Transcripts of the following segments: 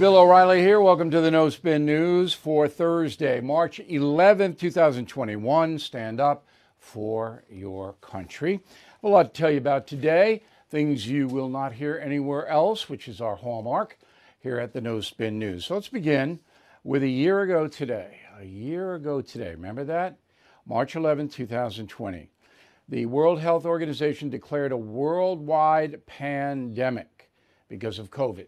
Bill O'Reilly here. Welcome to the No Spin News for Thursday, March 11th, 2021. Stand up for your country. A lot to tell you about today. Things you will not hear anywhere else, which is our hallmark here at the No Spin News. So let's begin with a year ago today. A year ago today. Remember that? March 11th, 2020. The World Health Organization declared a worldwide pandemic because of COVID.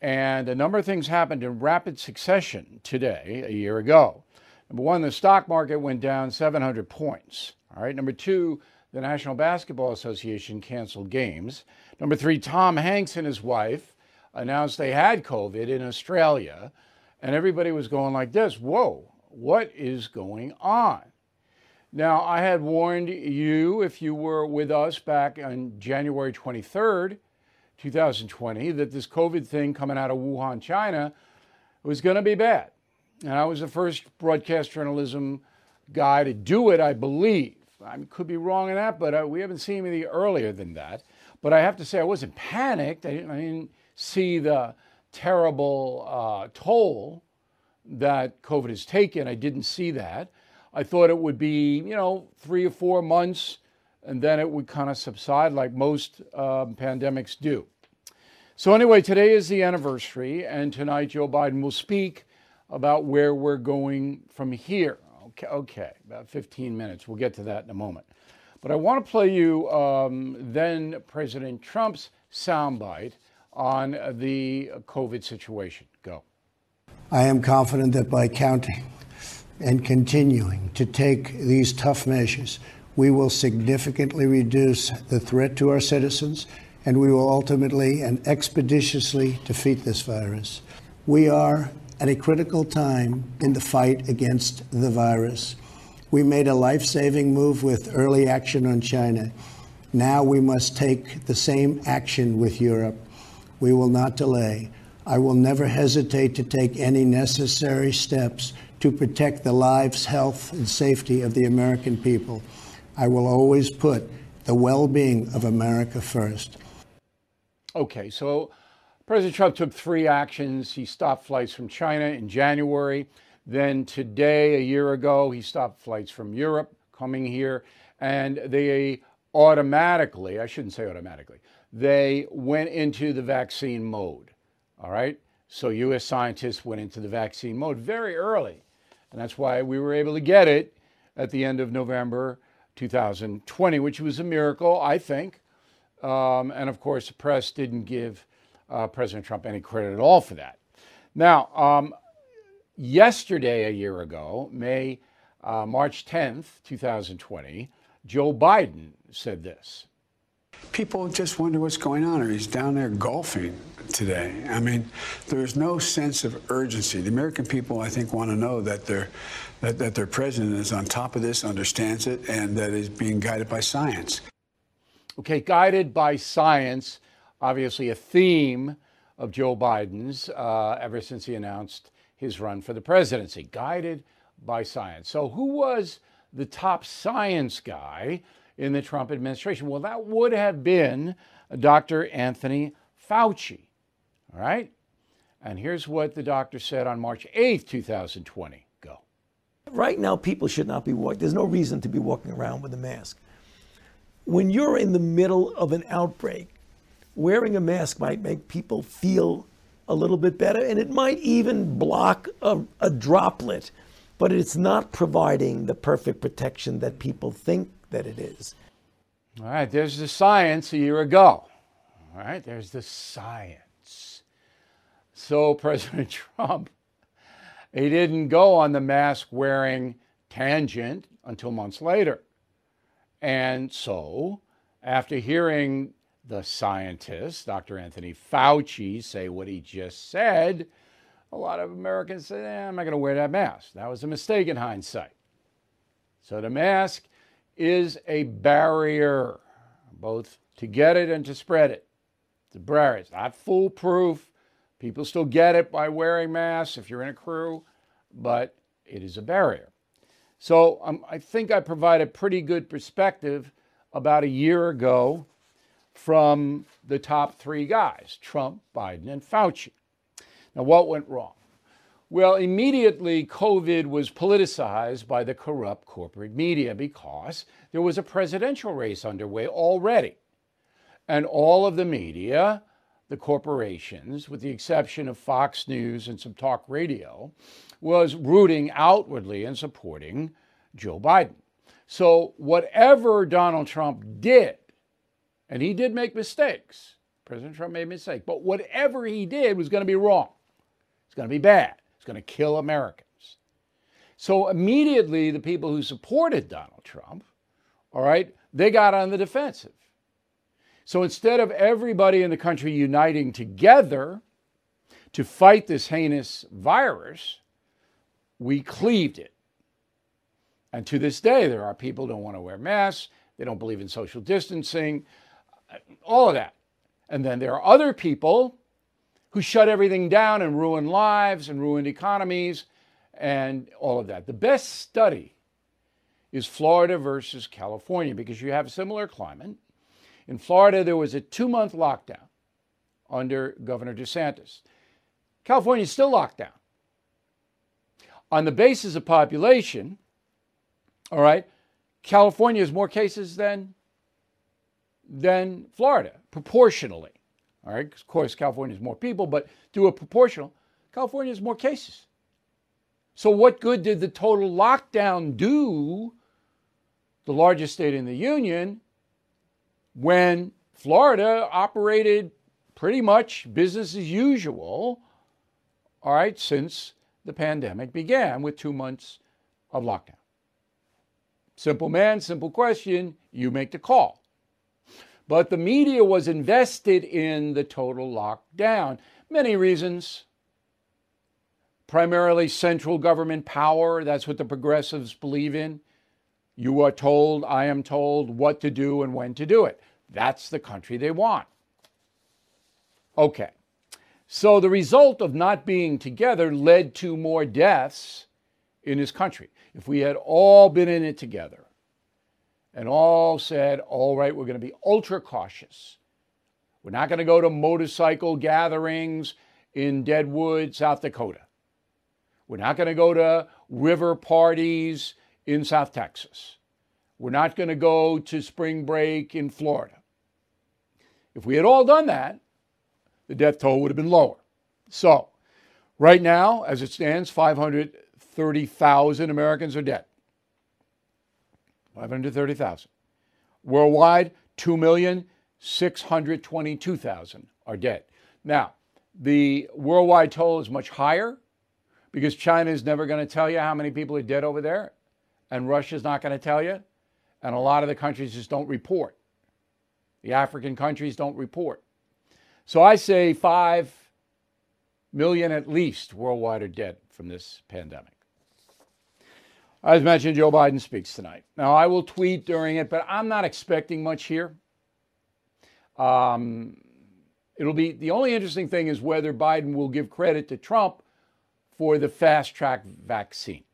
And a number of things happened in rapid succession today, a year ago. Number one, the stock market went down 700 points. All right. Number two, the National Basketball Association canceled games. Number three, Tom Hanks and his wife announced they had COVID in Australia. And everybody was going like this Whoa, what is going on? Now, I had warned you, if you were with us back on January 23rd, 2020 that this COVID thing coming out of Wuhan, China was going to be bad. And I was the first broadcast journalism guy to do it, I believe. I could be wrong in that, but uh, we haven't seen anything earlier than that. But I have to say, I wasn't panicked. I didn't, I didn't see the terrible uh, toll that COVID has taken. I didn't see that. I thought it would be, you know, three or four months and then it would kind of subside like most um, pandemics do. So, anyway, today is the anniversary, and tonight Joe Biden will speak about where we're going from here. Okay, okay about 15 minutes. We'll get to that in a moment. But I want to play you um, then President Trump's soundbite on the COVID situation. Go. I am confident that by counting and continuing to take these tough measures, we will significantly reduce the threat to our citizens, and we will ultimately and expeditiously defeat this virus. We are at a critical time in the fight against the virus. We made a life saving move with early action on China. Now we must take the same action with Europe. We will not delay. I will never hesitate to take any necessary steps to protect the lives, health, and safety of the American people. I will always put the well being of America first. Okay, so President Trump took three actions. He stopped flights from China in January. Then today, a year ago, he stopped flights from Europe coming here. And they automatically, I shouldn't say automatically, they went into the vaccine mode. All right? So US scientists went into the vaccine mode very early. And that's why we were able to get it at the end of November 2020, which was a miracle, I think. Um, and of course, the press didn't give uh, President Trump any credit at all for that. Now, um, yesterday, a year ago, May, uh, March 10th, 2020, Joe Biden said this people just wonder what's going on, or he's down there golfing today. I mean, there's no sense of urgency. The American people, I think, want to know that their that, that their president is on top of this, understands it, and that is being guided by science. Okay, guided by science, obviously a theme of Joe Biden's uh, ever since he announced his run for the presidency. Guided by science. So, who was the top science guy in the Trump administration? Well, that would have been Dr. Anthony Fauci. All right? And here's what the doctor said on March 8th, 2020. Go. Right now, people should not be walking. There's no reason to be walking around with a mask. When you're in the middle of an outbreak, wearing a mask might make people feel a little bit better, and it might even block a, a droplet, but it's not providing the perfect protection that people think that it is. All right, there's the science a year ago. All right, there's the science. So, President Trump, he didn't go on the mask wearing tangent until months later. And so, after hearing the scientist, Dr. Anthony Fauci, say what he just said, a lot of Americans said, eh, I'm not going to wear that mask. That was a mistake in hindsight. So the mask is a barrier, both to get it and to spread it. It's a barrier. It's not foolproof. People still get it by wearing masks if you're in a crew, but it is a barrier. So um, I think I provide a pretty good perspective about a year ago from the top three guys Trump, Biden, and Fauci. Now, what went wrong? Well, immediately COVID was politicized by the corrupt corporate media because there was a presidential race underway already. And all of the media, the corporations, with the exception of Fox News and some talk radio, was rooting outwardly and supporting Joe Biden. So, whatever Donald Trump did, and he did make mistakes, President Trump made mistakes, but whatever he did was going to be wrong. It's going to be bad. It's going to kill Americans. So immediately, the people who supported Donald Trump, all right, they got on the defensive. So instead of everybody in the country uniting together to fight this heinous virus, we cleaved it. And to this day, there are people who don't want to wear masks, they don't believe in social distancing, all of that. And then there are other people who shut everything down and ruined lives and ruined economies and all of that. The best study is Florida versus California because you have a similar climate. In Florida, there was a two month lockdown under Governor DeSantis. California is still locked down. On the basis of population, all right, California has more cases than, than Florida, proportionally. All right, of course, California has more people, but do a proportional. California has more cases. So, what good did the total lockdown do, the largest state in the union, when Florida operated pretty much business as usual, all right, since the pandemic began with two months of lockdown? Simple man, simple question. You make the call. But the media was invested in the total lockdown. Many reasons. Primarily central government power. That's what the progressives believe in. You are told, I am told what to do and when to do it. That's the country they want. Okay. So the result of not being together led to more deaths in his country. If we had all been in it together, and all said, all right, we're going to be ultra cautious. We're not going to go to motorcycle gatherings in Deadwood, South Dakota. We're not going to go to river parties in South Texas. We're not going to go to spring break in Florida. If we had all done that, the death toll would have been lower. So, right now, as it stands, 530,000 Americans are dead. 530,000. Worldwide, 2,622,000 are dead. Now, the worldwide toll is much higher because China is never going to tell you how many people are dead over there, and Russia's not going to tell you, and a lot of the countries just don't report. The African countries don't report. So I say 5 million at least worldwide are dead from this pandemic. As mentioned, Joe Biden speaks tonight. Now, I will tweet during it, but I'm not expecting much here. Um, it'll be the only interesting thing is whether Biden will give credit to Trump for the fast track vaccine.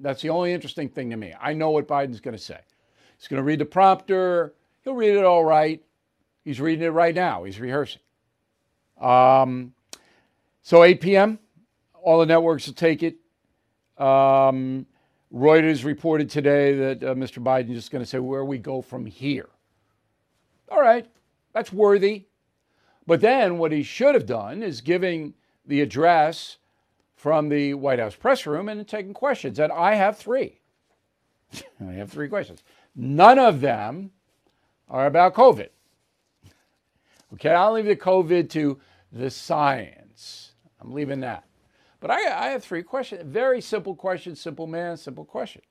That's the only interesting thing to me. I know what Biden's going to say. He's going to read the prompter. He'll read it all right. He's reading it right now. He's rehearsing. Um, so 8 p.m., all the networks will take it. Um, Reuters reported today that uh, Mr. Biden is just going to say where we go from here. All right, that's worthy. But then what he should have done is giving the address from the White House press room and taking questions. And I have three. I have three questions. None of them are about COVID. Okay, I'll leave the COVID to the science. I'm leaving that. But I, I have three questions. Very simple question, simple man, simple question.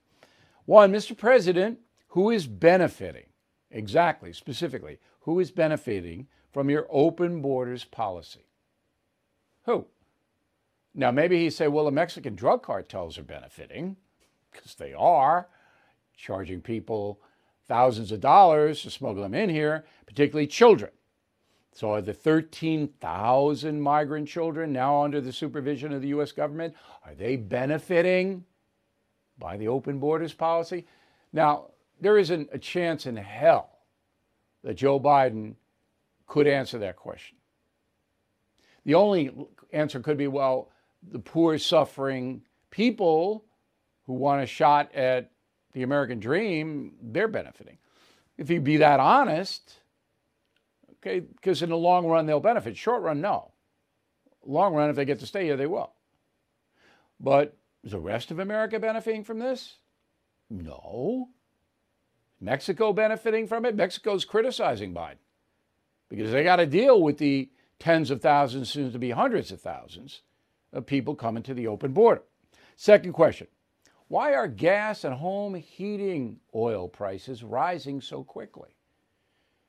One, Mr. President, who is benefiting? Exactly, specifically, who is benefiting from your open borders policy? Who? Now, maybe he say, well, the Mexican drug cartels are benefiting, because they are, charging people thousands of dollars to smuggle them in here, particularly children. So are the 13,000 migrant children now under the supervision of the US government, are they benefiting by the open borders policy? Now, there isn't a chance in hell that Joe Biden could answer that question. The only answer could be well, the poor, suffering people who want a shot at the American dream, they're benefiting. If you be that honest, okay, because in the long run they'll benefit. Short run, no. Long run, if they get to stay here, they will. But is the rest of America benefiting from this? No. Mexico benefiting from it? Mexico's criticizing Biden because they got to deal with the tens of thousands, soon to be hundreds of thousands of people coming to the open border. Second question Why are gas and home heating oil prices rising so quickly?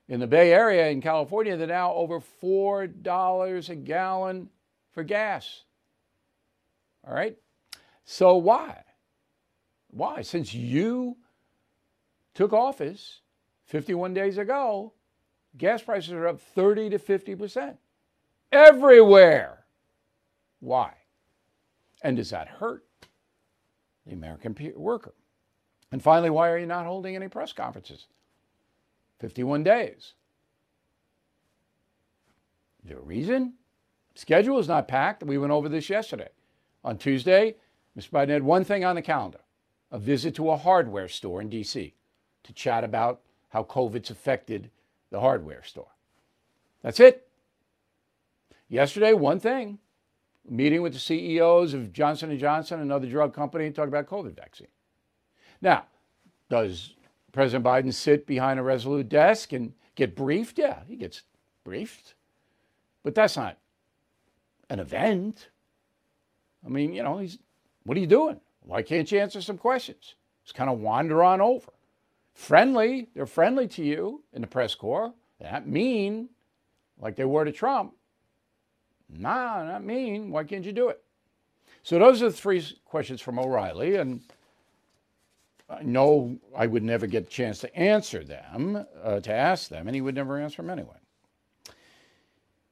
In the Bay Area in California, they're now over $4 a gallon for gas. All right? So why? Why? Since you took office 51 days ago, gas prices are up 30 to 50% everywhere. Why? And does that hurt the American worker? And finally, why are you not holding any press conferences? 51 days. Is there a reason? Schedule is not packed. We went over this yesterday. On Tuesday, Mr. Biden had one thing on the calendar a visit to a hardware store in D.C. to chat about how COVID's affected the hardware store. That's it. Yesterday, one thing meeting with the CEOs of Johnson & Johnson, another drug company, and talk about COVID vaccine. Now, does President Biden sit behind a resolute desk and get briefed? Yeah, he gets briefed. But that's not an event. I mean, you know, he's what are you doing? Why can't you answer some questions? Just kind of wander on over. Friendly, they're friendly to you in the press corps. That mean, like they were to Trump. Nah, not mean. Why can't you do it? So those are the three questions from O'Reilly, and Know I would never get a chance to answer them, uh, to ask them, and he would never answer them anyway.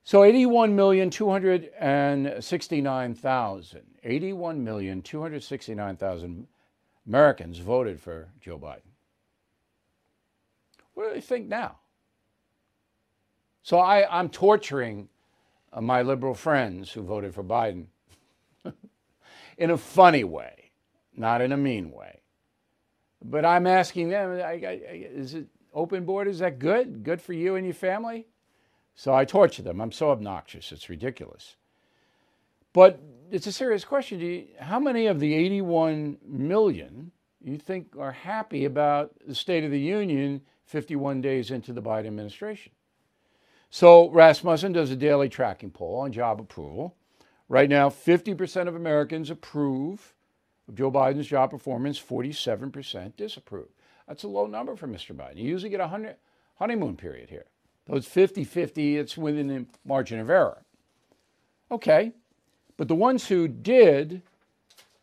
So 81,269,000, 81,269,000 Americans voted for Joe Biden. What do they think now? So I, I'm torturing uh, my liberal friends who voted for Biden in a funny way, not in a mean way. But I'm asking them, I, I, is it open borders? Is that good? Good for you and your family? So I torture them. I'm so obnoxious. It's ridiculous. But it's a serious question. You, how many of the 81 million you think are happy about the State of the Union 51 days into the Biden administration? So Rasmussen does a daily tracking poll on job approval. Right now, 50% of Americans approve of Joe Biden's job performance, 47% disapprove. That's a low number for Mr. Biden. You usually get a hundred honeymoon period here. Though it's 50 50, it's within the margin of error. Okay, but the ones who did,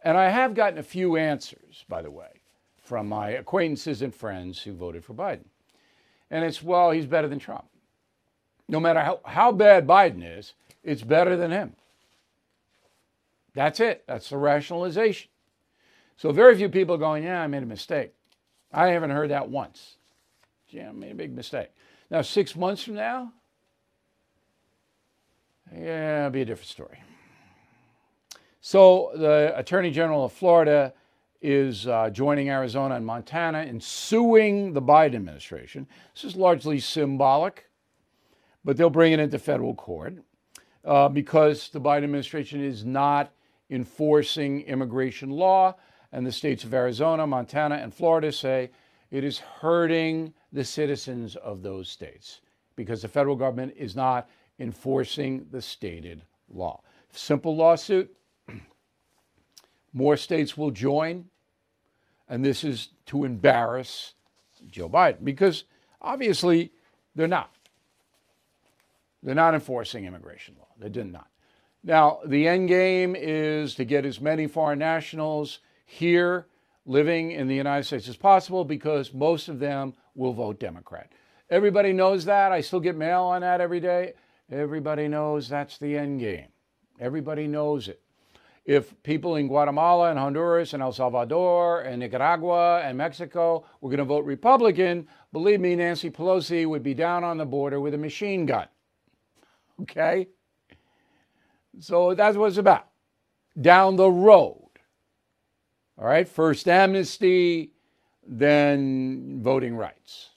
and I have gotten a few answers, by the way, from my acquaintances and friends who voted for Biden. And it's, well, he's better than Trump. No matter how, how bad Biden is, it's better than him. That's it. That's the rationalization. So very few people going, yeah, I made a mistake. I haven't heard that once. Yeah, I made a big mistake. Now, six months from now, yeah, it'll be a different story. So the Attorney General of Florida is uh, joining Arizona and Montana in suing the Biden administration. This is largely symbolic but they'll bring it into federal court uh, because the Biden administration is not enforcing immigration law. And the states of Arizona, Montana, and Florida say it is hurting the citizens of those states because the federal government is not enforcing the stated law. Simple lawsuit. More states will join. And this is to embarrass Joe Biden because obviously they're not. They're not enforcing immigration law. They did not. Now, the end game is to get as many foreign nationals here living in the United States as possible because most of them will vote Democrat. Everybody knows that. I still get mail on that every day. Everybody knows that's the end game. Everybody knows it. If people in Guatemala and Honduras and El Salvador and Nicaragua and Mexico were going to vote Republican, believe me, Nancy Pelosi would be down on the border with a machine gun. Okay? So that's what it's about. Down the road. All right, first amnesty, then voting rights.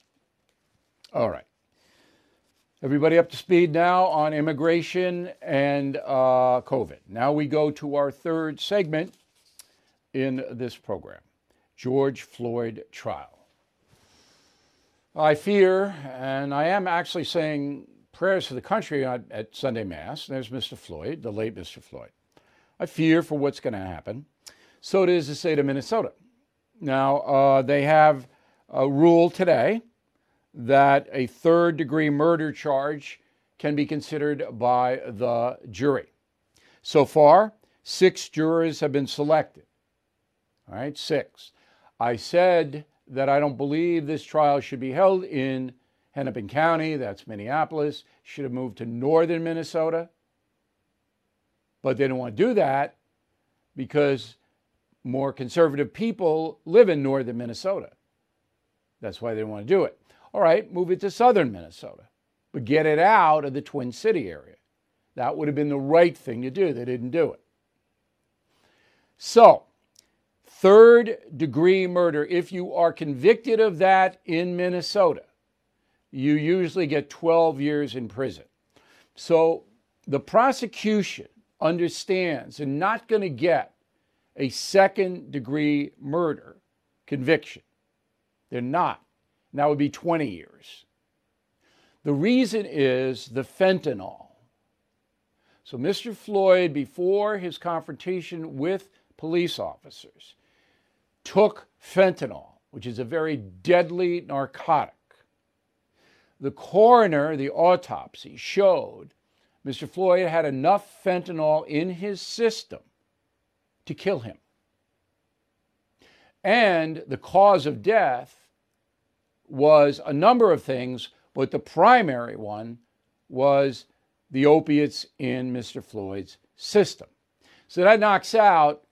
All right. Everybody up to speed now on immigration and uh, COVID. Now we go to our third segment in this program George Floyd trial. I fear, and I am actually saying prayers for the country at, at Sunday Mass. There's Mr. Floyd, the late Mr. Floyd. I fear for what's going to happen. So it is the state of Minnesota. Now, uh, they have a rule today that a third degree murder charge can be considered by the jury. So far, six jurors have been selected. All right, six. I said that I don't believe this trial should be held in Hennepin County, that's Minneapolis, should have moved to northern Minnesota. But they don't want to do that because more conservative people live in northern Minnesota. That's why they want to do it. All right, move it to southern Minnesota, but get it out of the Twin City area. That would have been the right thing to do. They didn't do it. So, Third degree murder, if you are convicted of that in Minnesota, you usually get 12 years in prison. So the prosecution understands they're not going to get a second degree murder conviction. They're not. And that would be 20 years. The reason is the fentanyl. So, Mr. Floyd, before his confrontation with police officers, took fentanyl, which is a very deadly narcotic. The coroner, the autopsy, showed Mr. Floyd had enough fentanyl in his system to kill him. And the cause of death was a number of things, but the primary one was the opiates in Mr. Floyd's system. So that knocks out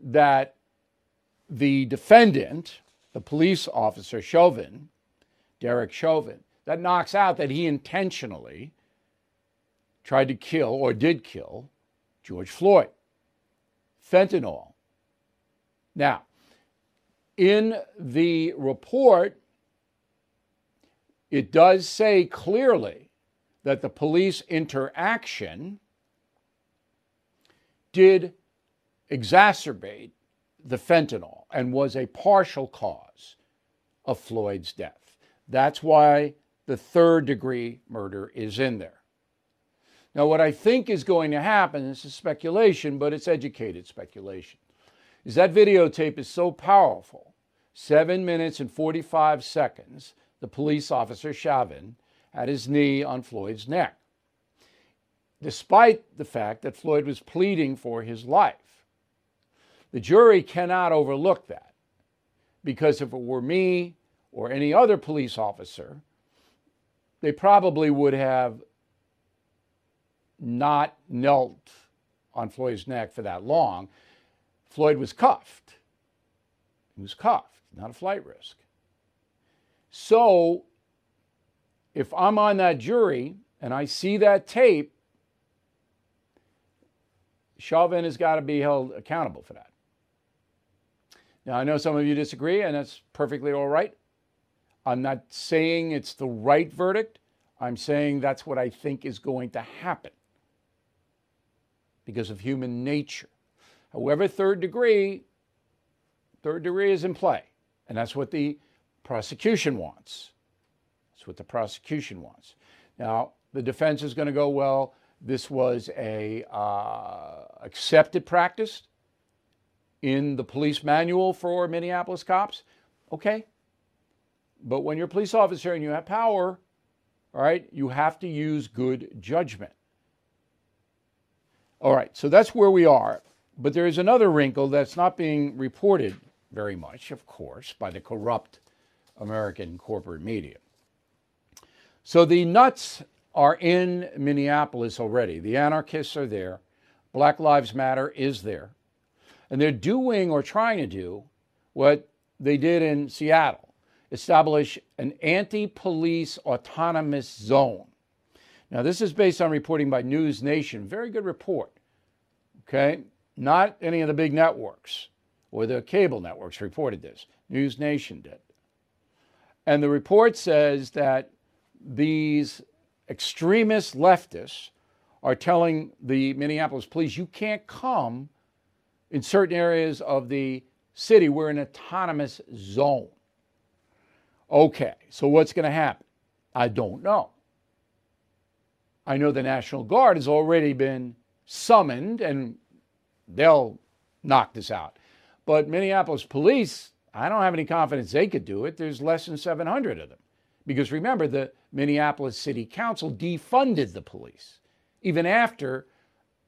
that the defendant, the police officer Chauvin, Derek Chauvin, that knocks out that he intentionally tried to kill or did kill George Floyd. Fentanyl. Now, in the report, it does say clearly that the police interaction did exacerbate the fentanyl and was a partial cause of Floyd's death. That's why the third degree murder is in there. Now, what I think is going to happen, this is speculation, but it's educated speculation, is that videotape is so powerful, seven minutes and 45 seconds, the police officer, Chauvin, had his knee on Floyd's neck, despite the fact that Floyd was pleading for his life. The jury cannot overlook that because if it were me or any other police officer, they probably would have not knelt on Floyd's neck for that long. Floyd was cuffed. He was cuffed, not a flight risk. So, if I'm on that jury and I see that tape, Chauvin has got to be held accountable for that. Now, I know some of you disagree, and that's perfectly all right. I'm not saying it's the right verdict. I'm saying that's what I think is going to happen because of human nature. However, third degree, third degree is in play, and that's what the prosecution wants. That's what the prosecution wants. Now, the defense is going to go, well, this was a uh, accepted practice in the police manual for Minneapolis cops, okay. But when you're a police officer and you have power, all right, you have to use good judgment. All right, so that's where we are. But there is another wrinkle that's not being reported very much, of course, by the corrupt American corporate media. So the nuts are in Minneapolis already. The anarchists are there. Black Lives Matter is there. And they're doing or trying to do what they did in Seattle establish an anti police autonomous zone. Now, this is based on reporting by News Nation. Very good report. Okay? Not any of the big networks or the cable networks reported this. News Nation did. And the report says that these extremist leftists are telling the Minneapolis police, you can't come in certain areas of the city. We're an autonomous zone. Okay, so what's going to happen? I don't know. I know the National Guard has already been summoned and they'll knock this out. But Minneapolis police, I don't have any confidence they could do it. There's less than 700 of them. Because remember, the Minneapolis City Council defunded the police even after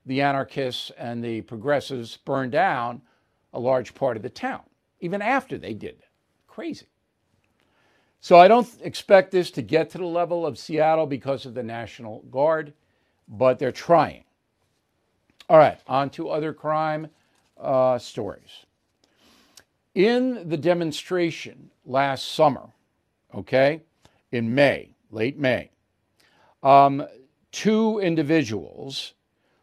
the anarchists and the progressives burned down a large part of the town, even after they did. Crazy. So I don't expect this to get to the level of Seattle because of the National Guard, but they're trying. All right, on to other crime uh, stories. In the demonstration last summer, okay, in May, late May, um, two individuals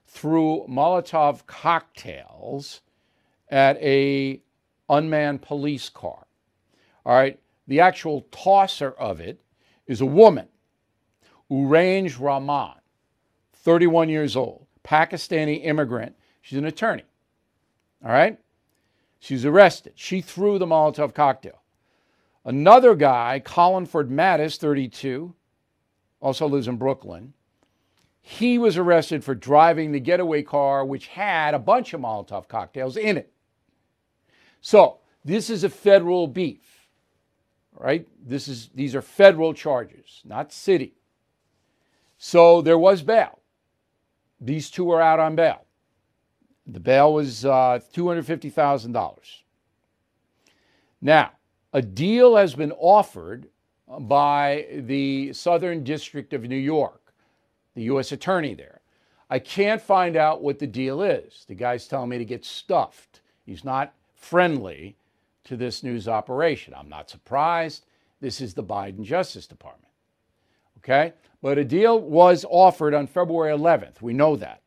threw Molotov cocktails at a unmanned police car. All right, the actual tosser of it is a woman, Urooj Rahman, 31 years old, Pakistani immigrant. She's an attorney. All right? She's arrested. She threw the Molotov cocktail. Another guy, Colinford Mattis, 32, also lives in Brooklyn. He was arrested for driving the getaway car, which had a bunch of Molotov cocktails in it. So, this is a federal beef, right? This is, these are federal charges, not city. So, there was bail. These two are out on bail. The bail was uh, $250,000. Now, a deal has been offered by the Southern District of New York, the U.S. Attorney there. I can't find out what the deal is. The guy's telling me to get stuffed. He's not friendly to this news operation. I'm not surprised. This is the Biden Justice Department. Okay? But a deal was offered on February 11th. We know that.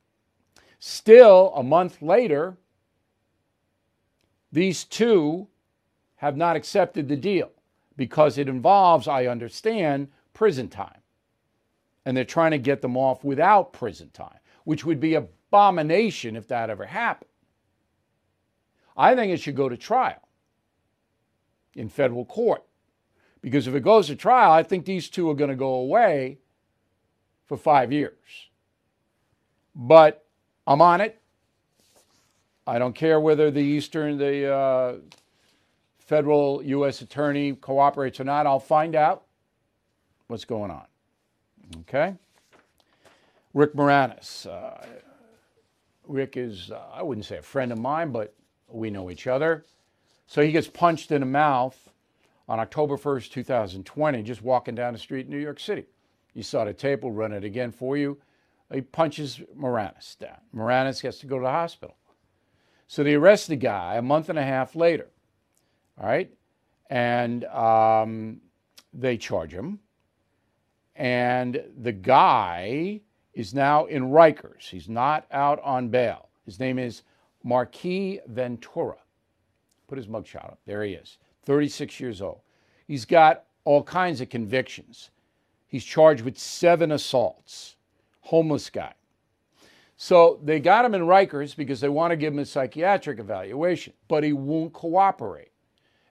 Still, a month later, these two have not accepted the deal because it involves, I understand, prison time. And they're trying to get them off without prison time, which would be abomination if that ever happened. I think it should go to trial in federal court. Because if it goes to trial, I think these two are going to go away for five years. But I'm on it. I don't care whether the Eastern, the uh, federal U.S. attorney cooperates or not. I'll find out what's going on. Okay? Rick Moranis. Uh, Rick is, uh, I wouldn't say a friend of mine, but we know each other. So he gets punched in the mouth on October 1st, 2020, just walking down the street in New York City. You saw the tape, we'll run it again for you. He punches Moranis down. Moranis gets to go to the hospital. So they arrest the guy a month and a half later. All right. And um, they charge him. And the guy is now in Rikers. He's not out on bail. His name is Marquis Ventura. Put his mugshot up. There he is, 36 years old. He's got all kinds of convictions. He's charged with seven assaults, homeless guy. So they got him in Rikers because they want to give him a psychiatric evaluation, but he won't cooperate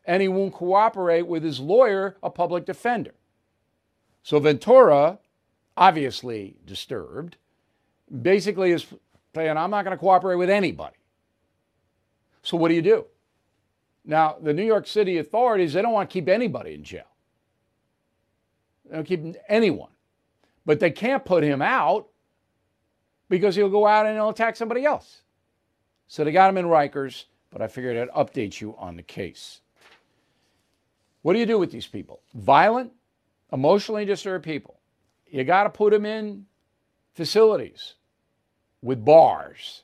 and he won't cooperate with his lawyer, a public defender. So Ventura, obviously disturbed, basically is saying, I'm not going to cooperate with anybody. So what do you do? Now, the New York City authorities, they don't want to keep anybody in jail. They don't keep anyone. But they can't put him out because he'll go out and he'll attack somebody else. So they got him in Rikers, but I figured I'd update you on the case. What do you do with these people? Violent, emotionally disturbed people. You got to put them in facilities with bars.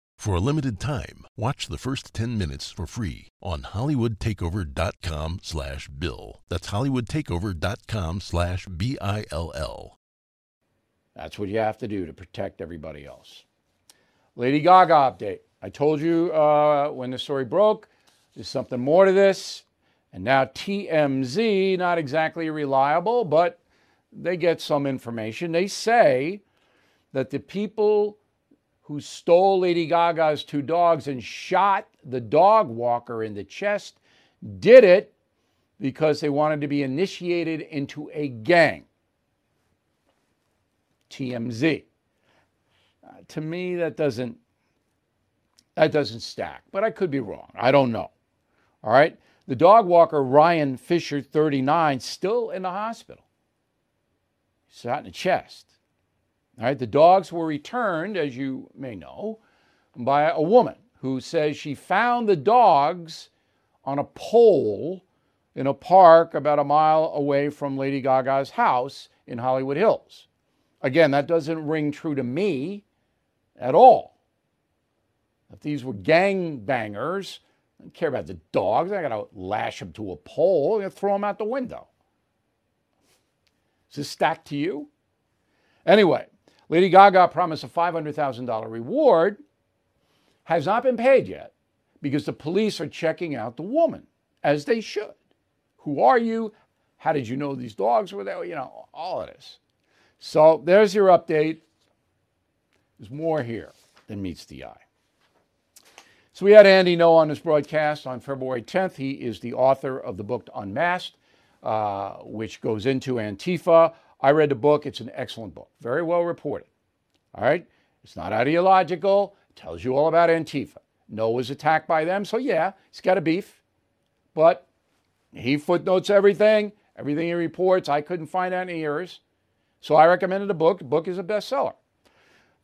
For a limited time, watch the first 10 minutes for free on hollywoodtakeover.com slash bill. That's hollywoodtakeover.com slash B-I-L-L. That's what you have to do to protect everybody else. Lady Gaga update. I told you uh, when the story broke, there's something more to this. And now TMZ, not exactly reliable, but they get some information. They say that the people who stole Lady Gaga's two dogs and shot the dog walker in the chest did it because they wanted to be initiated into a gang. TMZ. Uh, to me, that doesn't that doesn't stack, but I could be wrong. I don't know. All right. The dog walker Ryan Fischer, 39, still in the hospital. Shot in the chest. All right, the dogs were returned, as you may know, by a woman who says she found the dogs on a pole in a park about a mile away from Lady Gaga's house in Hollywood Hills. Again, that doesn't ring true to me at all. If these were gang bangers, I don't care about the dogs. I got to lash them to a pole and throw them out the window. Is this stacked to you? Anyway, Lady Gaga promised a $500,000 reward, has not been paid yet because the police are checking out the woman, as they should. Who are you? How did you know these dogs were there? You know, all of this. So there's your update. There's more here than meets the eye. So we had Andy Ngo on this broadcast on February 10th. He is the author of the book Unmasked, uh, which goes into Antifa, I read the book. It's an excellent book, very well reported. All right? It's not ideological, it tells you all about Antifa. Ngo was attacked by them, so yeah, he's got a beef. But he footnotes everything, everything he reports. I couldn't find any errors. So I recommended the book. The book is a bestseller.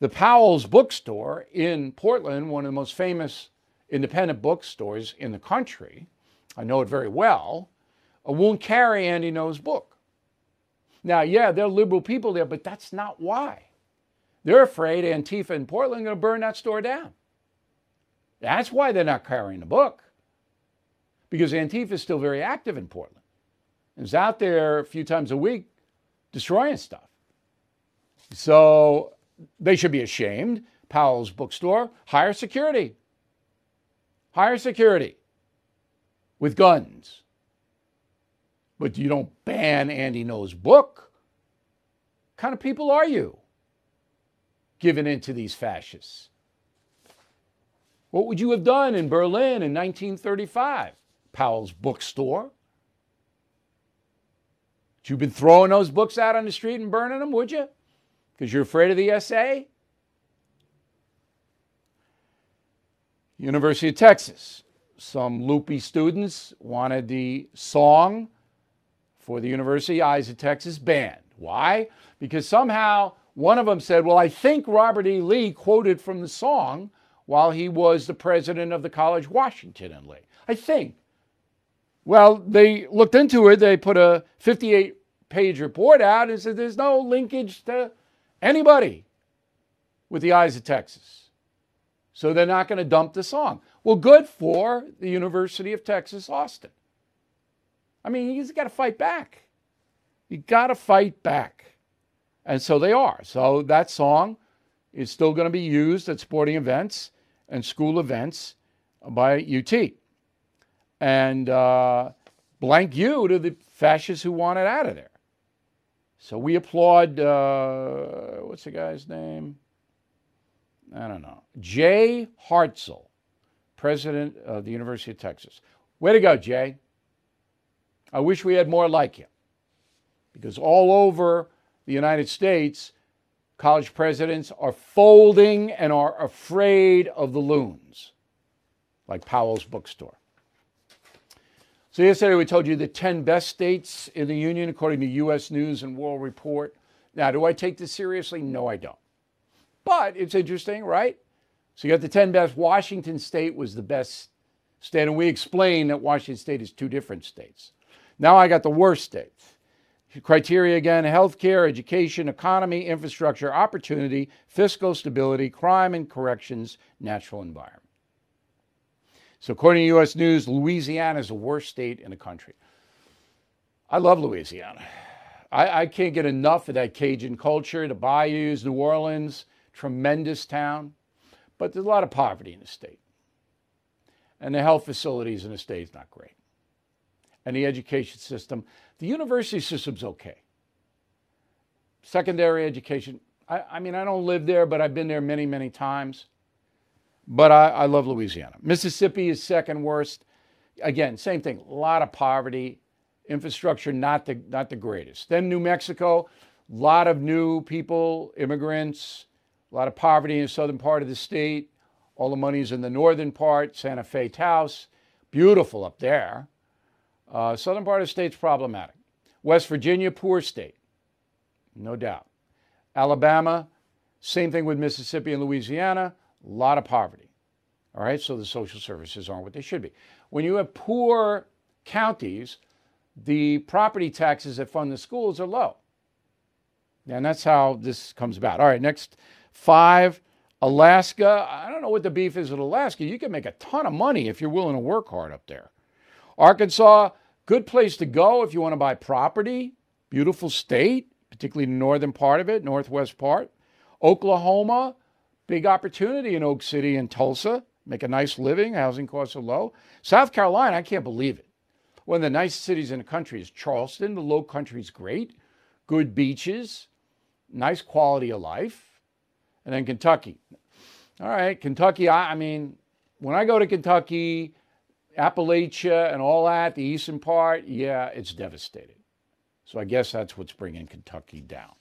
The Powell's bookstore in Portland, one of the most famous independent bookstores in the country, I know it very well, won't carry Andy Ngo's book. Now, yeah, they're liberal people there, but that's not why. They're afraid Antifa in Portland are going to burn that store down. That's why they're not carrying the book. Because Antifa is still very active in Portland. It's out there a few times a week destroying stuff. So they should be ashamed. Powell's bookstore, hire security. Hire security with guns but you don't ban Andy Ngo's book. Kind of people are you giving in to these fascists? What would you have done in Berlin in 1935? Powell's bookstore. You've been throwing those books out on the street and burning them, would you? Because you're afraid of the SA? University of Texas. Some loopy students wanted the song for the University Eyes of Texas banned. Why? Because somehow one of them said, Well, I think Robert E. Lee quoted from the song while he was the president of the College Washington and Lee. I think. Well, they looked into it. They put a 58 page report out and said there's no linkage to anybody with the Eyes of Texas. So they're not going to dump the song. Well, good for the University of Texas, Austin. I mean, you got to fight back. You got to fight back. And so they are. So that song is still going to be used at sporting events and school events by UT. And uh, blank you to the fascists who want it out of there. So we applaud, uh, what's the guy's name? I don't know. Jay Hartzell, president of the University of Texas. Way to go, Jay. I wish we had more like you. Because all over the United States, college presidents are folding and are afraid of the loons, like Powell's bookstore. So, yesterday we told you the 10 best states in the union, according to U.S. News and World Report. Now, do I take this seriously? No, I don't. But it's interesting, right? So, you got the 10 best. Washington State was the best state, and we explained that Washington State is two different states. Now, I got the worst states. Criteria again healthcare, education, economy, infrastructure, opportunity, fiscal stability, crime and corrections, natural environment. So, according to U.S. News, Louisiana is the worst state in the country. I love Louisiana. I, I can't get enough of that Cajun culture, the bayous, New Orleans, tremendous town. But there's a lot of poverty in the state. And the health facilities in the state is not great. And the education system, the university system's okay. Secondary education, I, I mean, I don't live there, but I've been there many, many times. But I, I love Louisiana. Mississippi is second worst. Again, same thing, a lot of poverty, infrastructure not the, not the greatest. Then New Mexico, a lot of new people, immigrants, a lot of poverty in the southern part of the state. All the money's in the northern part, Santa Fe Taos. Beautiful up there. Uh, southern part of the state's problematic. West Virginia, poor state, no doubt. Alabama, same thing with Mississippi and Louisiana, a lot of poverty. All right, so the social services aren't what they should be. When you have poor counties, the property taxes that fund the schools are low. And that's how this comes about. All right, next five. Alaska, I don't know what the beef is with Alaska. You can make a ton of money if you're willing to work hard up there. Arkansas, good place to go if you want to buy property. Beautiful state, particularly the northern part of it, northwest part. Oklahoma, big opportunity in Oak City and Tulsa. Make a nice living, housing costs are low. South Carolina, I can't believe it. One of the nicest cities in the country is Charleston. The low country is great, good beaches, nice quality of life. And then Kentucky. All right, Kentucky, I, I mean, when I go to Kentucky, Appalachia and all that, the eastern part, yeah, it's devastated. So I guess that's what's bringing Kentucky down.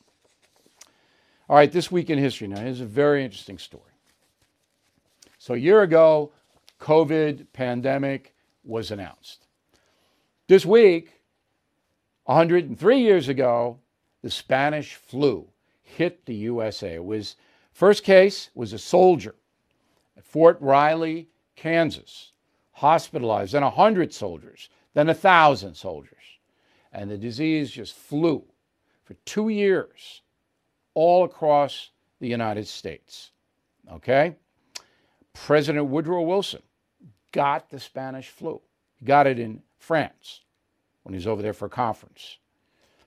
All right, this week in history. Now, here's a very interesting story. So a year ago, COVID pandemic was announced. This week, 103 years ago, the Spanish flu hit the USA. It was first case was a soldier at Fort Riley, Kansas hospitalized, then 100 soldiers, then 1,000 soldiers. And the disease just flew for two years all across the United States. Okay? President Woodrow Wilson got the Spanish flu. He got it in France when he was over there for a conference.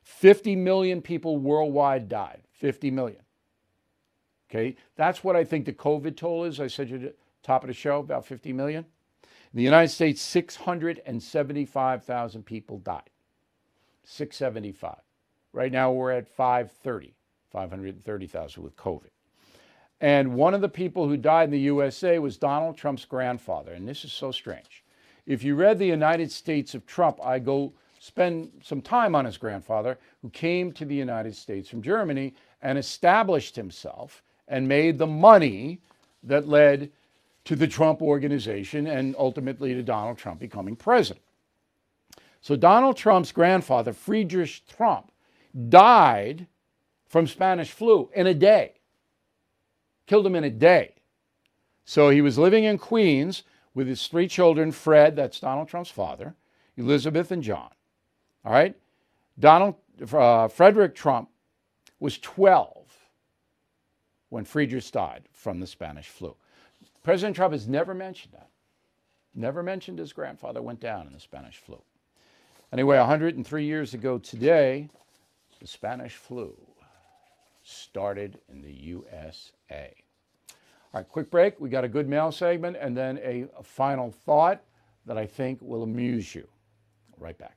50 million people worldwide died. 50 million. Okay? That's what I think the COVID toll is. I said the top of the show, about 50 million. In the United States, 675,000 people died. 675. Right now, we're at 530, 530,000 with COVID. And one of the people who died in the USA was Donald Trump's grandfather. And this is so strange. If you read The United States of Trump, I go spend some time on his grandfather, who came to the United States from Germany and established himself and made the money that led to the Trump organization and ultimately to Donald Trump becoming president. So Donald Trump's grandfather, Friedrich Trump, died from Spanish flu in a day. Killed him in a day. So he was living in Queens with his three children Fred, that's Donald Trump's father, Elizabeth, and John. All right? Donald, uh, Frederick Trump was 12 when Friedrich died from the Spanish flu. President Trump has never mentioned that. Never mentioned his grandfather went down in the Spanish flu. Anyway, 103 years ago today, the Spanish flu started in the USA. All right, quick break. We got a good mail segment and then a, a final thought that I think will amuse you. Right back.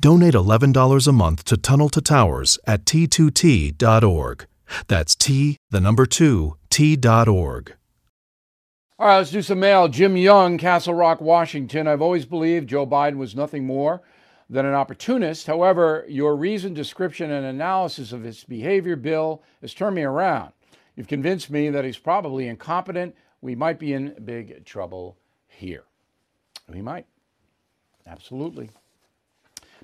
Donate $11 a month to Tunnel to Towers at t2t.org. That's T, the number 2, t.org. All right, let's do some mail. Jim Young, Castle Rock, Washington. I've always believed Joe Biden was nothing more than an opportunist. However, your reasoned description and analysis of his behavior, Bill, has turned me around. You've convinced me that he's probably incompetent. We might be in big trouble here. We might. Absolutely.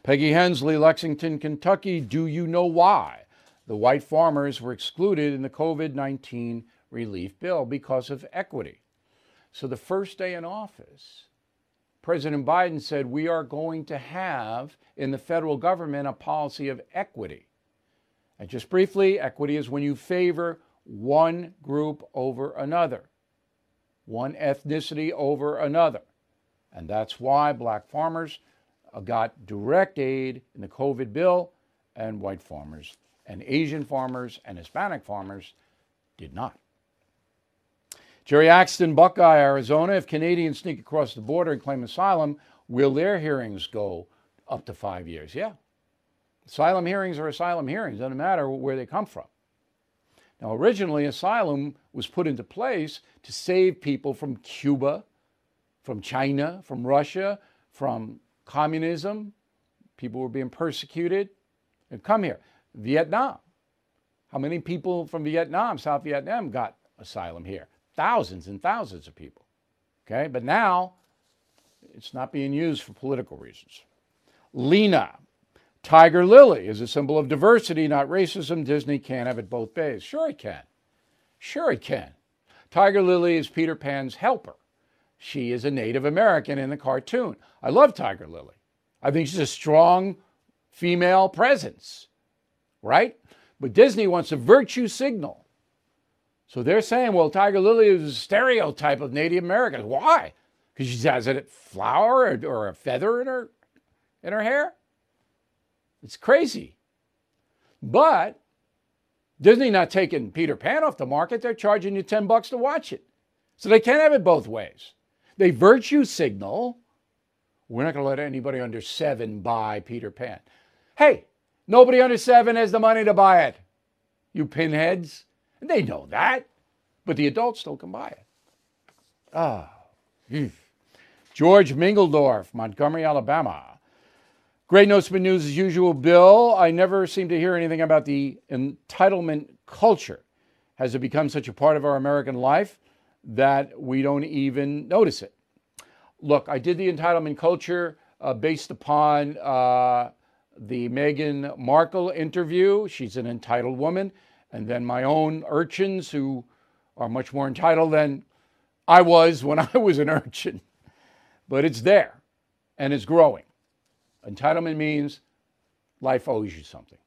Peggy Hensley, Lexington, Kentucky. Do you know why the white farmers were excluded in the COVID 19 relief bill? Because of equity. So, the first day in office, President Biden said, We are going to have in the federal government a policy of equity. And just briefly, equity is when you favor one group over another, one ethnicity over another. And that's why black farmers Uh, got direct aid in the COVID bill, and white farmers and Asian farmers and Hispanic farmers did not. Jerry Axton, Buckeye, Arizona. If Canadians sneak across the border and claim asylum, will their hearings go up to five years? Yeah. Asylum hearings are asylum hearings, doesn't matter where they come from. Now, originally, asylum was put into place to save people from Cuba, from China, from Russia, from communism, people were being persecuted, and come here. Vietnam. How many people from Vietnam, South Vietnam, got asylum here? Thousands and thousands of people. Okay, but now it's not being used for political reasons. Lena, Tiger Lily is a symbol of diversity, not racism. Disney can't have it both ways. Sure, it can. Sure, it can. Tiger Lily is Peter Pan's helper. She is a Native American in the cartoon. I love Tiger Lily. I think she's a strong female presence, right? But Disney wants a virtue signal. So they're saying, well, Tiger Lily is a stereotype of Native Americans. Why? Because she has a flower or a feather in her in her hair. It's crazy. But Disney not taking Peter Pan off the market. They're charging you 10 bucks to watch it. So they can't have it both ways. They virtue signal. We're not going to let anybody under seven buy Peter Pan. Hey, nobody under seven has the money to buy it. You pinheads. They know that. But the adults still can buy it. Ah. Oh. George Mingledorf, Montgomery, Alabama. Great No Spin News as usual, Bill. I never seem to hear anything about the entitlement culture. Has it become such a part of our American life that we don't even notice it. Look, I did the entitlement culture uh, based upon uh, the Meghan Markle interview. She's an entitled woman. And then my own urchins who are much more entitled than I was when I was an urchin. But it's there and it's growing. Entitlement means life owes you something.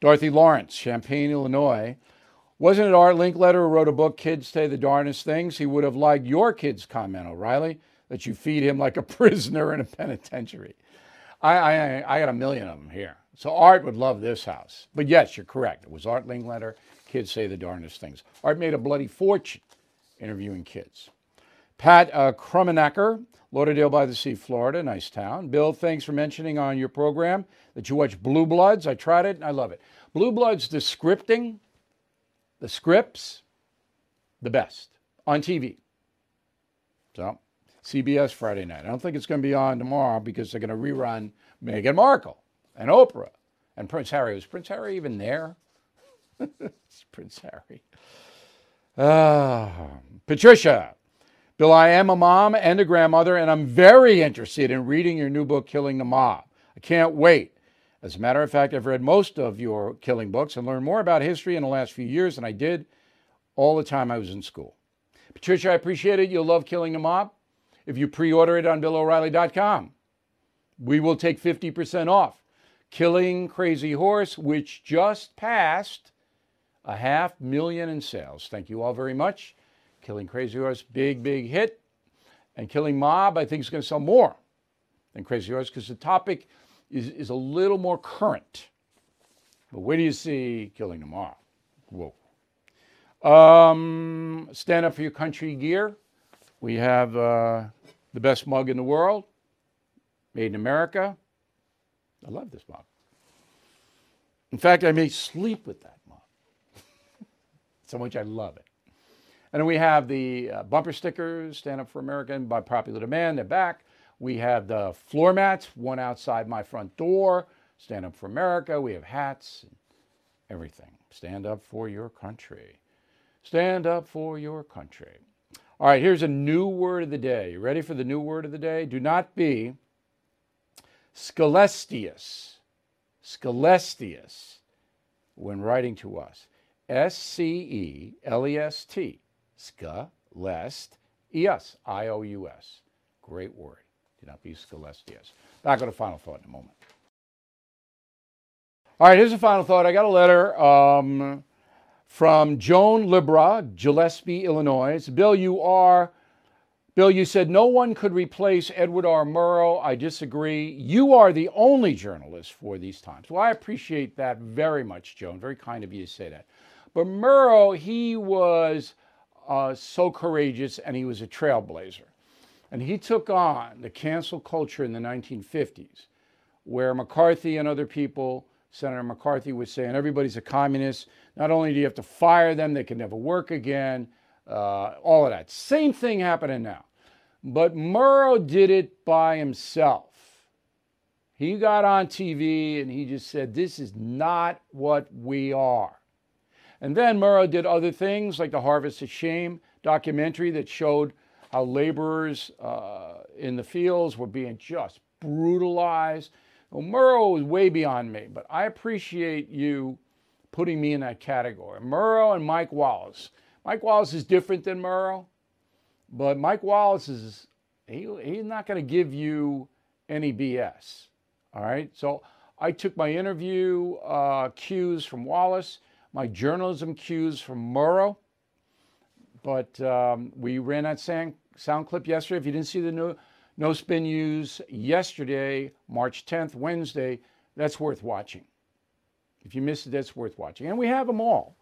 Dorothy Lawrence, Champaign, Illinois. Wasn't it Art Linkletter who wrote a book, Kids Say the Darndest Things? He would have liked your kid's comment, O'Reilly, that you feed him like a prisoner in a penitentiary. I, I, I got a million of them here. So Art would love this house. But yes, you're correct. It was Art Linkletter. Kids say the darndest things. Art made a bloody fortune interviewing kids. Pat uh, Krummenacker, Lauderdale by the Sea, Florida, nice town. Bill, thanks for mentioning on your program that you watch Blue Bloods. I tried it and I love it. Blue Bloods, the scripting the scripts, the best on TV. So, CBS Friday night. I don't think it's going to be on tomorrow because they're going to rerun Meghan Markle and Oprah and Prince Harry. Was Prince Harry even there? Prince Harry. Ah, Patricia, Bill, I am a mom and a grandmother, and I'm very interested in reading your new book, Killing the Mob. I can't wait. As a matter of fact, I've read most of your killing books and learned more about history in the last few years than I did all the time I was in school. Patricia, I appreciate it. You'll love Killing the Mob if you pre order it on BillO'Reilly.com. We will take 50% off. Killing Crazy Horse, which just passed a half million in sales. Thank you all very much. Killing Crazy Horse, big, big hit. And Killing Mob, I think, is going to sell more than Crazy Horse because the topic is, is a little more current. But where do you see Killing Mob? Whoa. Um, stand up for your country gear. We have uh, the best mug in the world, made in America. I love this mug. In fact, I may sleep with that mug. so much I love it. And we have the uh, bumper stickers, Stand Up for America, by popular demand. They're back. We have the floor mats, one outside my front door, Stand Up for America. We have hats, and everything. Stand up for your country. Stand up for your country. All right, here's a new word of the day. You ready for the new word of the day? Do not be scelestious. Scelestious when writing to us. S C E L E S T. Scalest. E S. I O U S. Great word. Not be scelestious. Back on a final thought in a moment. All right, here's a final thought. I got a letter um, from Joan Libra, Gillespie, Illinois. Bill, you are, Bill, you said no one could replace Edward R. Murrow. I disagree. You are the only journalist for these times. Well, I appreciate that very much, Joan. Very kind of you to say that. But Murrow, he was uh, so courageous and he was a trailblazer. And he took on the cancel culture in the 1950s, where McCarthy and other people, Senator McCarthy was saying everybody's a communist. Not only do you have to fire them, they can never work again, uh, all of that. Same thing happening now. But Murrow did it by himself. He got on TV and he just said, This is not what we are. And then Murrow did other things like the Harvest of Shame documentary that showed how laborers uh, in the fields were being just brutalized. Well, Murrow was way beyond me, but I appreciate you putting me in that category. Murrow and Mike Wallace. Mike Wallace is different than Murrow, but Mike Wallace is, he, he's not going to give you any BS. All right. So I took my interview uh, cues from Wallace, my journalism cues from Murrow. But um, we ran that sound, sound clip yesterday. If you didn't see the no, no Spin News yesterday, March 10th, Wednesday, that's worth watching. If you missed it, that's worth watching. And we have them all.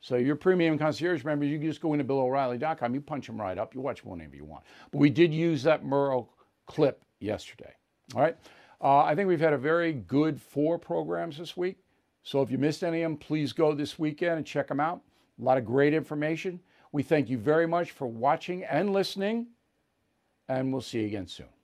So your premium concierge members, you can just go into BillO'Reilly.com, you punch them right up, you watch whatever you want. But we did use that Murrow clip yesterday. All right. Uh, I think we've had a very good four programs this week. So if you missed any of them, please go this weekend and check them out. A lot of great information. We thank you very much for watching and listening, and we'll see you again soon.